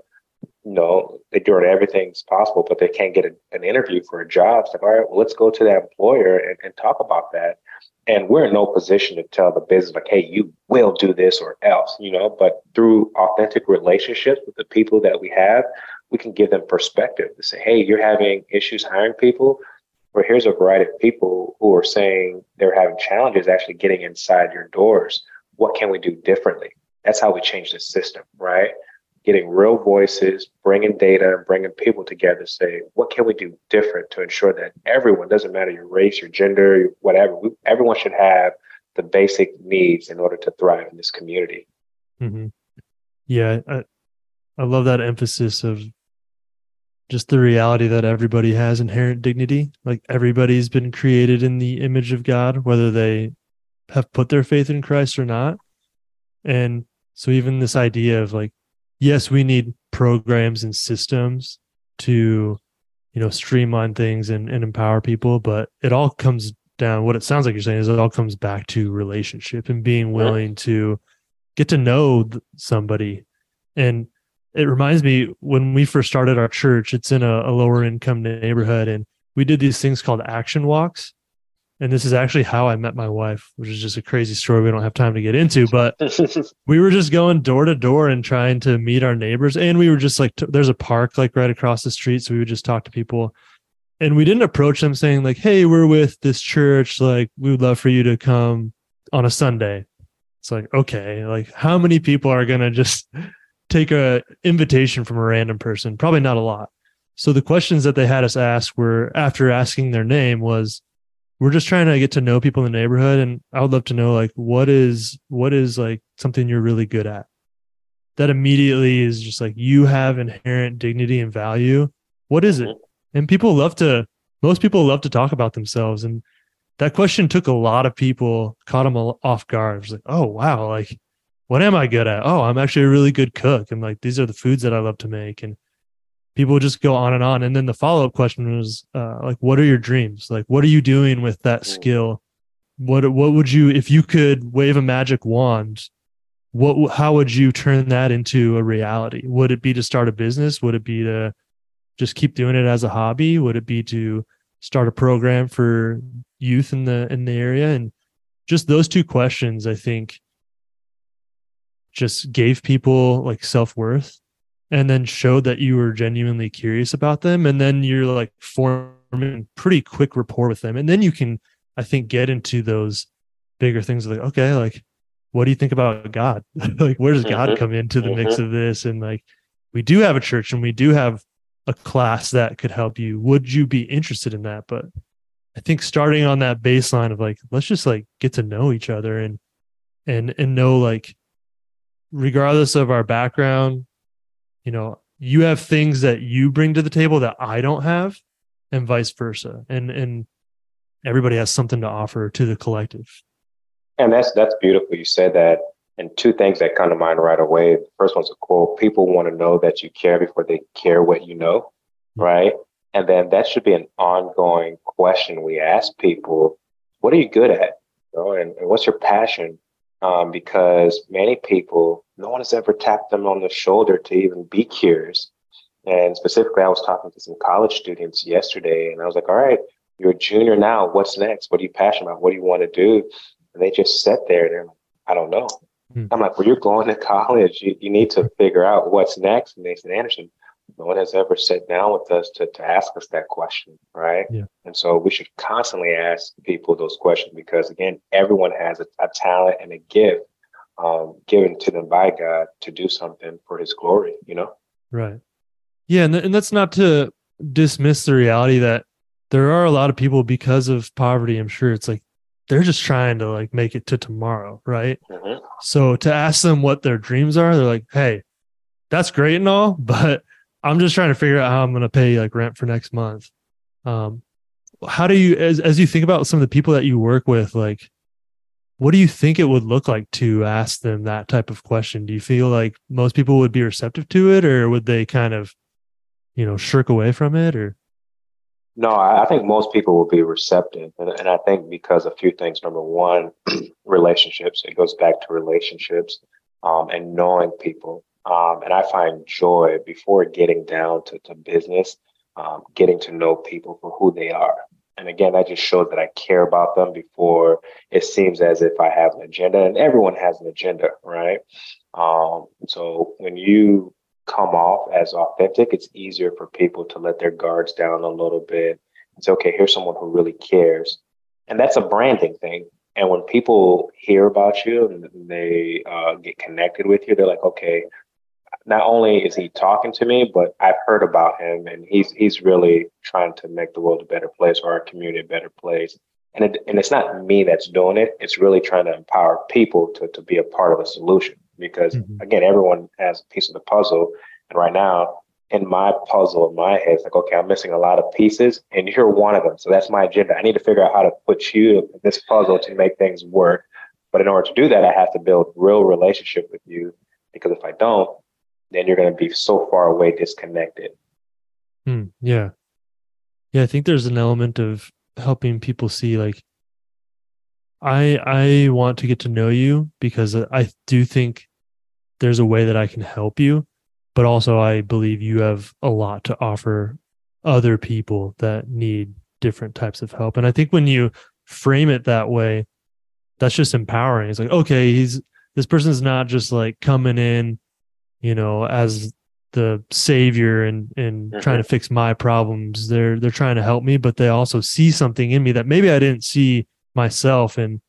you know, they're doing everything possible, but they can't get a, an interview for a job. It's like, all right, well, let's go to that employer and, and talk about that. And we're in no position to tell the business, like, hey, you will do this or else, you know, but through authentic relationships with the people that we have, we can give them perspective to say, hey, you're having issues hiring people. Or here's a variety of people who are saying they're having challenges actually getting inside your doors. What can we do differently? That's how we change the system, right? Getting real voices, bringing data, and bringing people together to say, what can we do different to ensure that everyone, doesn't matter your race, your gender, whatever, we, everyone should have the basic needs in order to thrive in this community. Mm-hmm. Yeah, I, I love that emphasis of just the reality that everybody has inherent dignity. Like everybody's been created in the image of God, whether they have put their faith in Christ or not. And so even this idea of like yes, we need programs and systems to, you know, streamline things and, and empower people, but it all comes down. What it sounds like you're saying is it all comes back to relationship and being willing to get to know somebody. And it reminds me when we first started our church, it's in a, a lower income neighborhood, and we did these things called action walks and this is actually how I met my wife, which is just a crazy story we don't have time to get into. But we were just going door to door and trying to meet our neighbors, and we were just like, t- there's a park like right across the street, so we would just talk to people, and we didn't approach them saying like, "Hey, we're with this church, like we would love for you to come on a Sunday." It's like, okay, like how many people are gonna just take a invitation from a random person? Probably not a lot. So the questions that they had us ask were after asking their name was we're just trying to get to know people in the neighborhood and i would love to know like what is what is like something you're really good at that immediately is just like you have inherent dignity and value what is it mm-hmm. and people love to most people love to talk about themselves and that question took a lot of people caught them off guard it was like oh wow like what am I good at? Oh, I'm actually a really good cook. And like, these are the foods that I love to make. And people just go on and on. And then the follow up question was uh, like, what are your dreams? Like, what are you doing with that mm. skill? What, what would you, if you could wave a magic wand, what, how would you turn that into a reality? Would it be to start a business? Would it be to just keep doing it as a hobby? Would it be to start a program for youth in the, in the area? And just those two questions, I think just gave people like self-worth and then showed that you were genuinely curious about them. And then you're like forming pretty quick rapport with them. And then you can i think get into those bigger things like okay like what do you think about god? Like where does god mm-hmm. come into the mm-hmm. mix of this? And like we do have a church and we do have a class that could help you. Would you be interested in that? But i think starting on that baseline of like let's just like get to know each other and and and know like regardless of our background, you know, you have things that you bring to the table that I don't have, and vice versa. And and everybody has something to offer to the collective. And that's that's beautiful. You said that. And two things that come to mind right away. The first one's a quote. People want to know that you care before they care what you know. Mm-hmm. Right. And then that should be an ongoing question we ask people. What are you good at? You know, and, and what's your passion? um, because many people, no one has ever tapped them on the shoulder to even be curious. And specifically, I was talking to some college students yesterday, and I was like, all right, you're a junior now. What's next? What are you passionate about? What do you want to do? And they just sat there. They're like, I don't know. Hmm. I'm like, well, you're going to college. You, you need to figure out what's next. And they said, Anderson, no one has ever sat down with us to, to ask us that question, right? Yeah. And so we should constantly ask people those questions because, again, everyone has a, a talent and a gift um, given to them by God to do something for His glory, you know? Right. Yeah. And, and that's not to dismiss the reality that there are a lot of people because of poverty. I'm sure it's like they're just trying to like make it to tomorrow, right? Mm-hmm. So to ask them what their dreams are, they're like, hey, that's great and all, but I'm just trying to figure out how I'm going to pay like rent for next month. Um, how do you, as, as you think about some of the people that you work with, like, what do you think it would look like to ask them that type of question? Do you feel like most people would be receptive to it or would they kind of, you know, shirk away from it or? No, I think most people will be receptive. And, and I think because a few things. Number one, relationships. It goes back to relationships um, and knowing people. Um, and I find joy before getting down to, to business, um, getting to know people for who they are. And again, that just shows that I care about them before it seems as if I have an agenda. And everyone has an agenda, right? Um, so when you come off as authentic, it's easier for people to let their guards down a little bit and say, okay, here's someone who really cares. And that's a branding thing. And when people hear about you and they uh, get connected with you, they're like, okay, not only is he talking to me, but I've heard about him, and he's he's really trying to make the world a better place or our community a better place. And it, and it's not me that's doing it; it's really trying to empower people to to be a part of the solution. Because mm-hmm. again, everyone has a piece of the puzzle, and right now, in my puzzle, in my head, it's like, okay, I'm missing a lot of pieces, and you're one of them. So that's my agenda. I need to figure out how to put you in this puzzle to make things work. But in order to do that, I have to build real relationship with you. Because if I don't, then you're going to be so far away disconnected. Mm, yeah. Yeah, I think there's an element of helping people see like I I want to get to know you because I do think there's a way that I can help you, but also I believe you have a lot to offer other people that need different types of help. And I think when you frame it that way, that's just empowering. It's like, okay, he's this person's not just like coming in you know, as the savior and and mm-hmm. trying to fix my problems. They're they're trying to help me, but they also see something in me that maybe I didn't see myself. And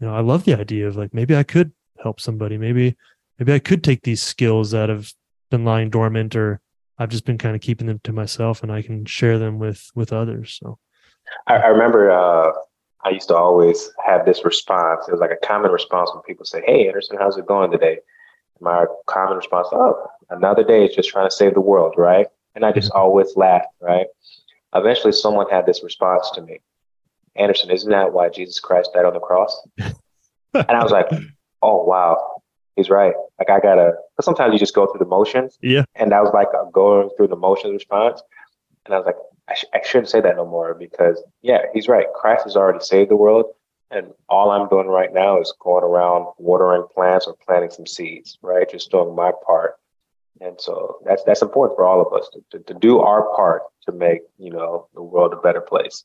you know, I love the idea of like maybe I could help somebody. Maybe maybe I could take these skills that have been lying dormant or I've just been kind of keeping them to myself and I can share them with with others. So I, I remember uh I used to always have this response. It was like a common response when people say, Hey Anderson, how's it going today? My common response, oh, another day is just trying to save the world, right? And I just mm-hmm. always laugh, right? Eventually, someone had this response to me Anderson, isn't that why Jesus Christ died on the cross? and I was like, oh, wow. he's right. Like I gotta, but sometimes you just go through the motions. Yeah. And that was like a going through the motions response. And I was like, I, sh- I shouldn't say that no more because yeah, he's right. Christ has already saved the world. And all I'm doing right now is going around watering plants or planting some seeds, right? Just doing my part. And so that's that's important for all of us to, to, to do our part to make, you know, the world a better place.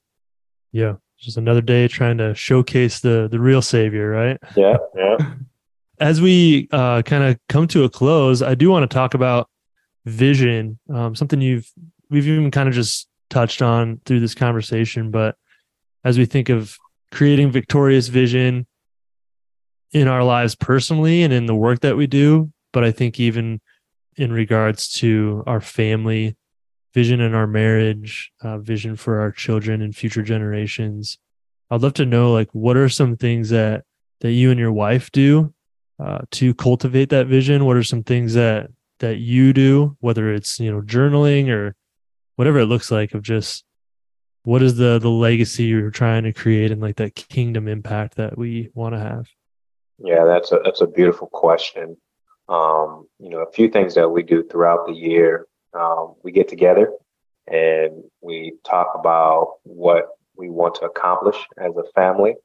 Yeah. Just another day trying to showcase the the real savior, right? Yeah, yeah. As we uh, kind of come to a close, I do want to talk about vision. Um, something you've we've even kind of just touched on through this conversation, but as we think of creating victorious vision in our lives personally and in the work that we do, but I think even in regards to our family, vision in our marriage, uh, vision for our children and future generations. I'd love to know like what are some things that that you and your wife do uh, to cultivate that vision? What are some things that that you do, whether it's you know journaling or whatever it looks like, of just what is the the legacy you're trying to create and like that kingdom impact that we want to have? Yeah, that's a that's a beautiful question. Um, you know, a few things that we do throughout the year. Um, we get together and we talk about what we want to accomplish as a family,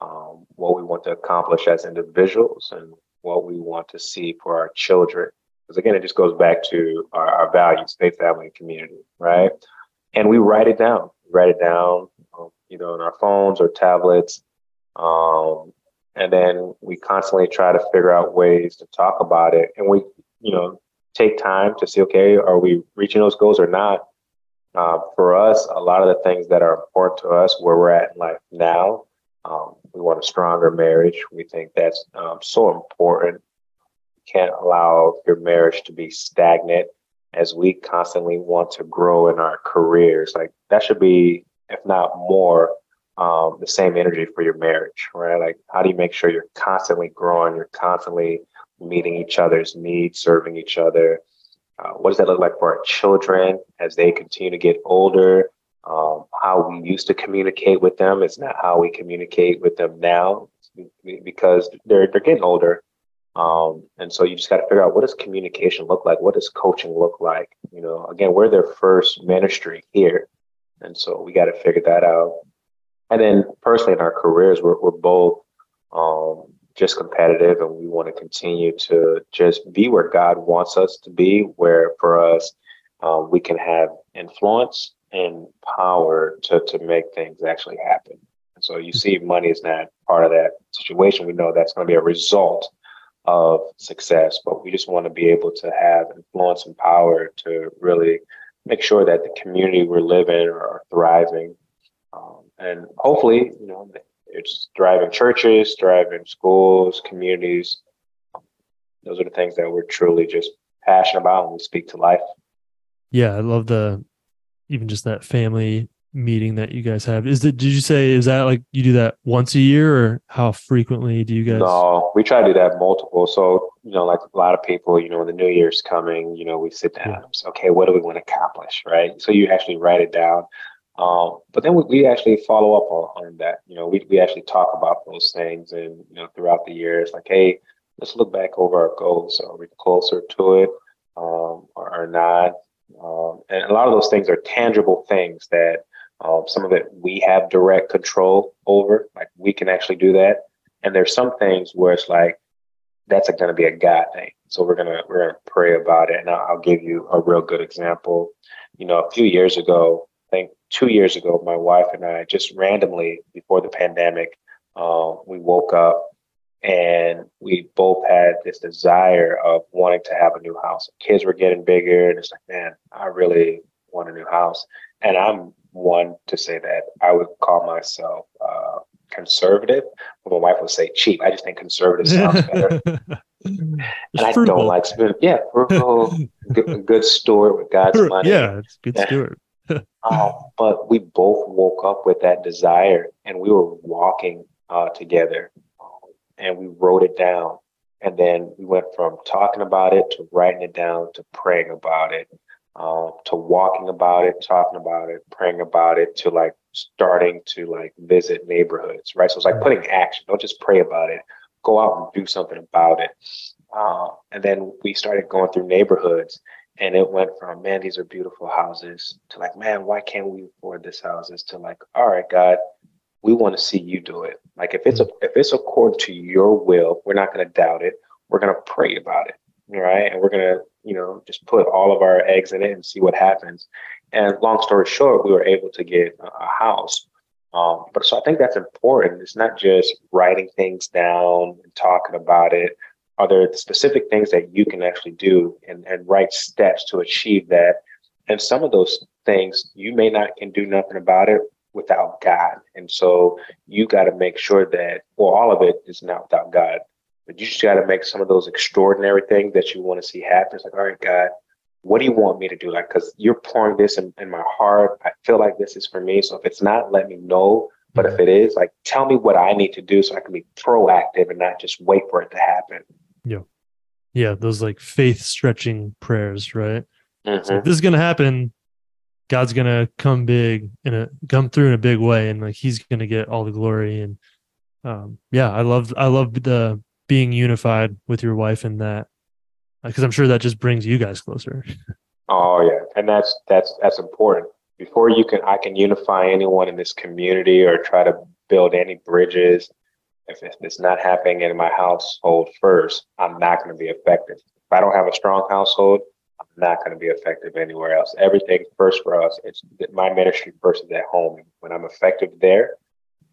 um, what we want to accomplish as individuals, and what we want to see for our children. Because again, it just goes back to our, our values, faith, family, and community, right? And we write it down. Write it down, um, either on our phones or tablets. Um, and then we constantly try to figure out ways to talk about it. And we, you know, take time to see, okay, are we reaching those goals or not? Uh, for us, a lot of the things that are important to us, where we're at in life now, um, we want a stronger marriage. We think that's um, so important. You can't allow your marriage to be stagnant as we constantly want to grow in our careers. Like that should be, if not more, um, the same energy for your marriage, right? Like, how do you make sure you're constantly growing? You're constantly meeting each other's needs, serving each other. Uh, what does that look like for our children as they continue to get older? Um, how we used to communicate with them is not how we communicate with them now because they're they're getting older. Um, and so you just got to figure out what does communication look like? What does coaching look like? You know, again, we're their first ministry here. And so we got to figure that out. And then personally in our careers, we're, we're both um, just competitive and we want to continue to just be where God wants us to be, where for us, um, we can have influence and power to, to make things actually happen. And so you see, money is not part of that situation. We know that's going to be a result of success, but we just want to be able to have influence and power to really make sure that the community we're living are thriving. Um, and hopefully, you know, it's driving churches, driving schools, communities. Those are the things that we're truly just passionate about when we speak to life. Yeah, I love the even just that family meeting that you guys have. Is it did you say is that like you do that once a year or how frequently do you guys No, we try to do that multiple. So, you know, like a lot of people, you know, when the new year's coming, you know, we sit down yeah. okay, what do we want to accomplish? Right. So you actually write it down. Um, but then we, we, actually follow up on, on, that. You know, we, we actually talk about those things and, you know, throughout the years, like, hey, let's look back over our goals. Are we closer to it um, or, or, not? Um, and a lot of those things are tangible things that um, some of it we have direct control over. Like we can actually do that. And there's some things where it's like, that's going to be a God thing. So we're gonna we're gonna pray about it, and I'll, I'll give you a real good example. You know, a few years ago, I think two years ago, my wife and I just randomly before the pandemic, uh, we woke up and we both had this desire of wanting to have a new house. Kids were getting bigger, and it's like, man, I really want a new house. And I'm one to say that I would call myself uh, conservative, but my wife would say cheap. I just think conservative sounds better. and I don't like. Yeah, frugal, good, good steward with God's money. Yeah, it's good steward. um, but we both woke up with that desire and we were walking uh, together and we wrote it down. And then we went from talking about it to writing it down to praying about it, uh, to walking about it, talking about it, praying about it, to like starting to like visit neighborhoods, right? So it's like putting action. Don't just pray about it, go out and do something about it. Uh, and then we started going through neighborhoods and it went from, man, these are beautiful houses to like, man, why can't we afford this houses to like, all right, God, we want to see you do it. Like if it's a, if it's according to your will, we're not going to doubt it. We're going to pray about it. Right. And we're going to, you know, just put all of our eggs in it and see what happens. And long story short, we were able to get a house. Um, but so I think that's important. It's not just writing things down and talking about it. Are there specific things that you can actually do and, and write steps to achieve that? And some of those things you may not can do nothing about it without God. And so you got to make sure that, well, all of it is not without God, but you just got to make some of those extraordinary things that you want to see happen. It's like, all right, God, what do you want me to do? Like, because you're pouring this in, in my heart. I feel like this is for me. So if it's not, let me know. But if it is, like, tell me what I need to do so I can be proactive and not just wait for it to happen. Yeah. Yeah. Those like faith stretching prayers, right? Mm-hmm. So if this is going to happen, God's going to come big and a come through in a big way. And like, he's going to get all the glory. And um, yeah, I love, I love the being unified with your wife in that because I'm sure that just brings you guys closer. Oh yeah. And that's, that's, that's important before you can, I can unify anyone in this community or try to build any bridges if it's not happening in my household first, I'm not going to be effective. If I don't have a strong household, I'm not going to be effective anywhere else. Everything first for us. It's my ministry first is at home. When I'm effective there,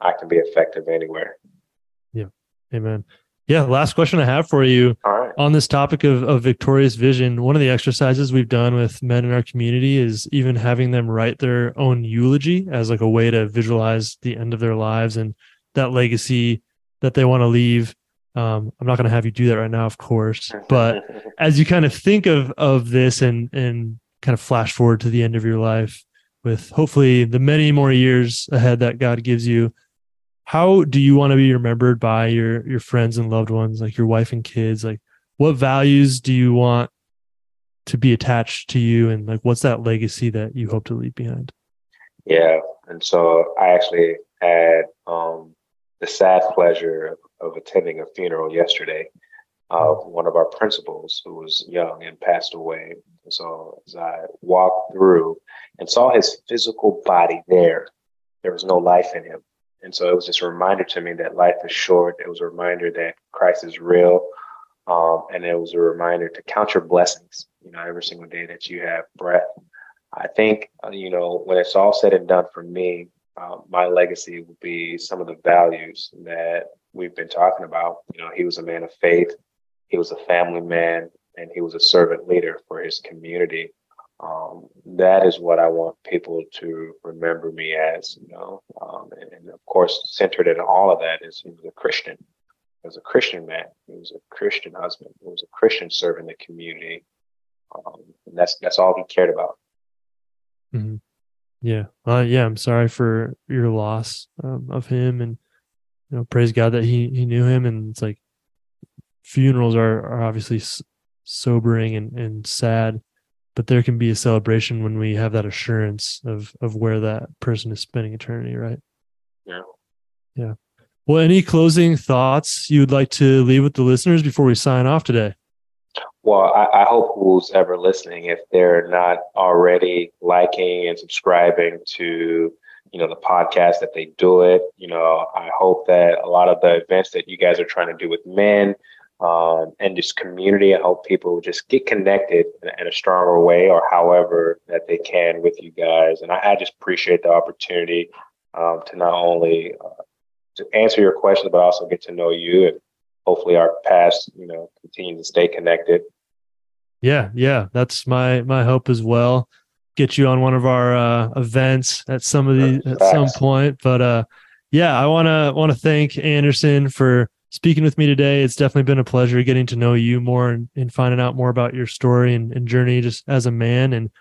I can be effective anywhere. Yeah. Amen. Yeah. Last question I have for you right. on this topic of, of victorious vision. One of the exercises we've done with men in our community is even having them write their own eulogy as like a way to visualize the end of their lives and that legacy that they want to leave. Um, I'm not going to have you do that right now, of course, but as you kind of think of of this and and kind of flash forward to the end of your life, with hopefully the many more years ahead that God gives you, how do you want to be remembered by your your friends and loved ones, like your wife and kids? Like, what values do you want to be attached to you, and like, what's that legacy that you hope to leave behind? Yeah, and so I actually had um, the sad pleasure of, attending a funeral yesterday of one of our principals who was young and passed away. And so as I walked through and saw his physical body there, there was no life in him. And so it was just a reminder to me that life is short. It was a reminder that Christ is real. Um, and it was a reminder to count your blessings, you know, every single day that you have breath. I think, uh, you know, when it's all said and done for me, uh, my legacy will be some of the values that we've been talking about. You know, he was a man of faith, he was a family man, and he was a servant leader for his community. Um, that is what I want people to remember me as, you know. Um, and, and, of course, centered in all of that is he was a Christian. He was a Christian man. He was a Christian husband. He was a Christian servant in the community. Um, and that's that's all he cared about. Mm-hmm. Yeah. Uh, yeah. I'm sorry for your loss um, of him, and you know, praise God that he he knew him. And it's like funerals are are obviously sobering and and sad, but there can be a celebration when we have that assurance of of where that person is spending eternity. Right. Yeah. Yeah. Well, any closing thoughts you would like to leave with the listeners before we sign off today? Well, I, I, hope who's ever listening, if they're not already liking and subscribing to, you know, the podcast, that they do it. You know, I hope that a lot of the events that you guys are trying to do with men um, and just community, I hope people just get connected in, in, a stronger way or however that they can with you guys. And I, I just appreciate the opportunity um, to not only uh, to answer your questions, but also get to know you and hopefully our past, you know, continue to stay connected. Yeah, yeah, that's my my hope as well. Get you on one of our uh, events at some of the at some point. But uh, yeah, I want to want to thank Anderson for speaking with me today. It's definitely been a pleasure getting to know you more and, and finding out more about your story and, and journey just as a man. And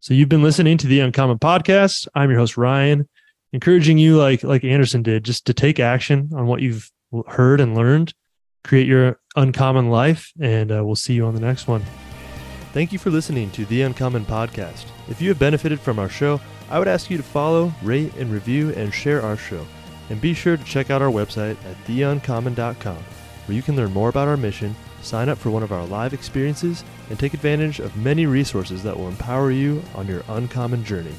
so you've been listening to the Uncommon Podcast. I'm your host Ryan, encouraging you like like Anderson did, just to take action on what you've heard and learned, create your uncommon life, and uh, we'll see you on the next one. Thank you for listening to The Uncommon Podcast. If you have benefited from our show, I would ask you to follow, rate, and review and share our show. And be sure to check out our website at theeuncommon.com. where you can learn more about our mission, sign up for one of our live experiences, and take advantage of many resources that will empower you on your uncommon journey.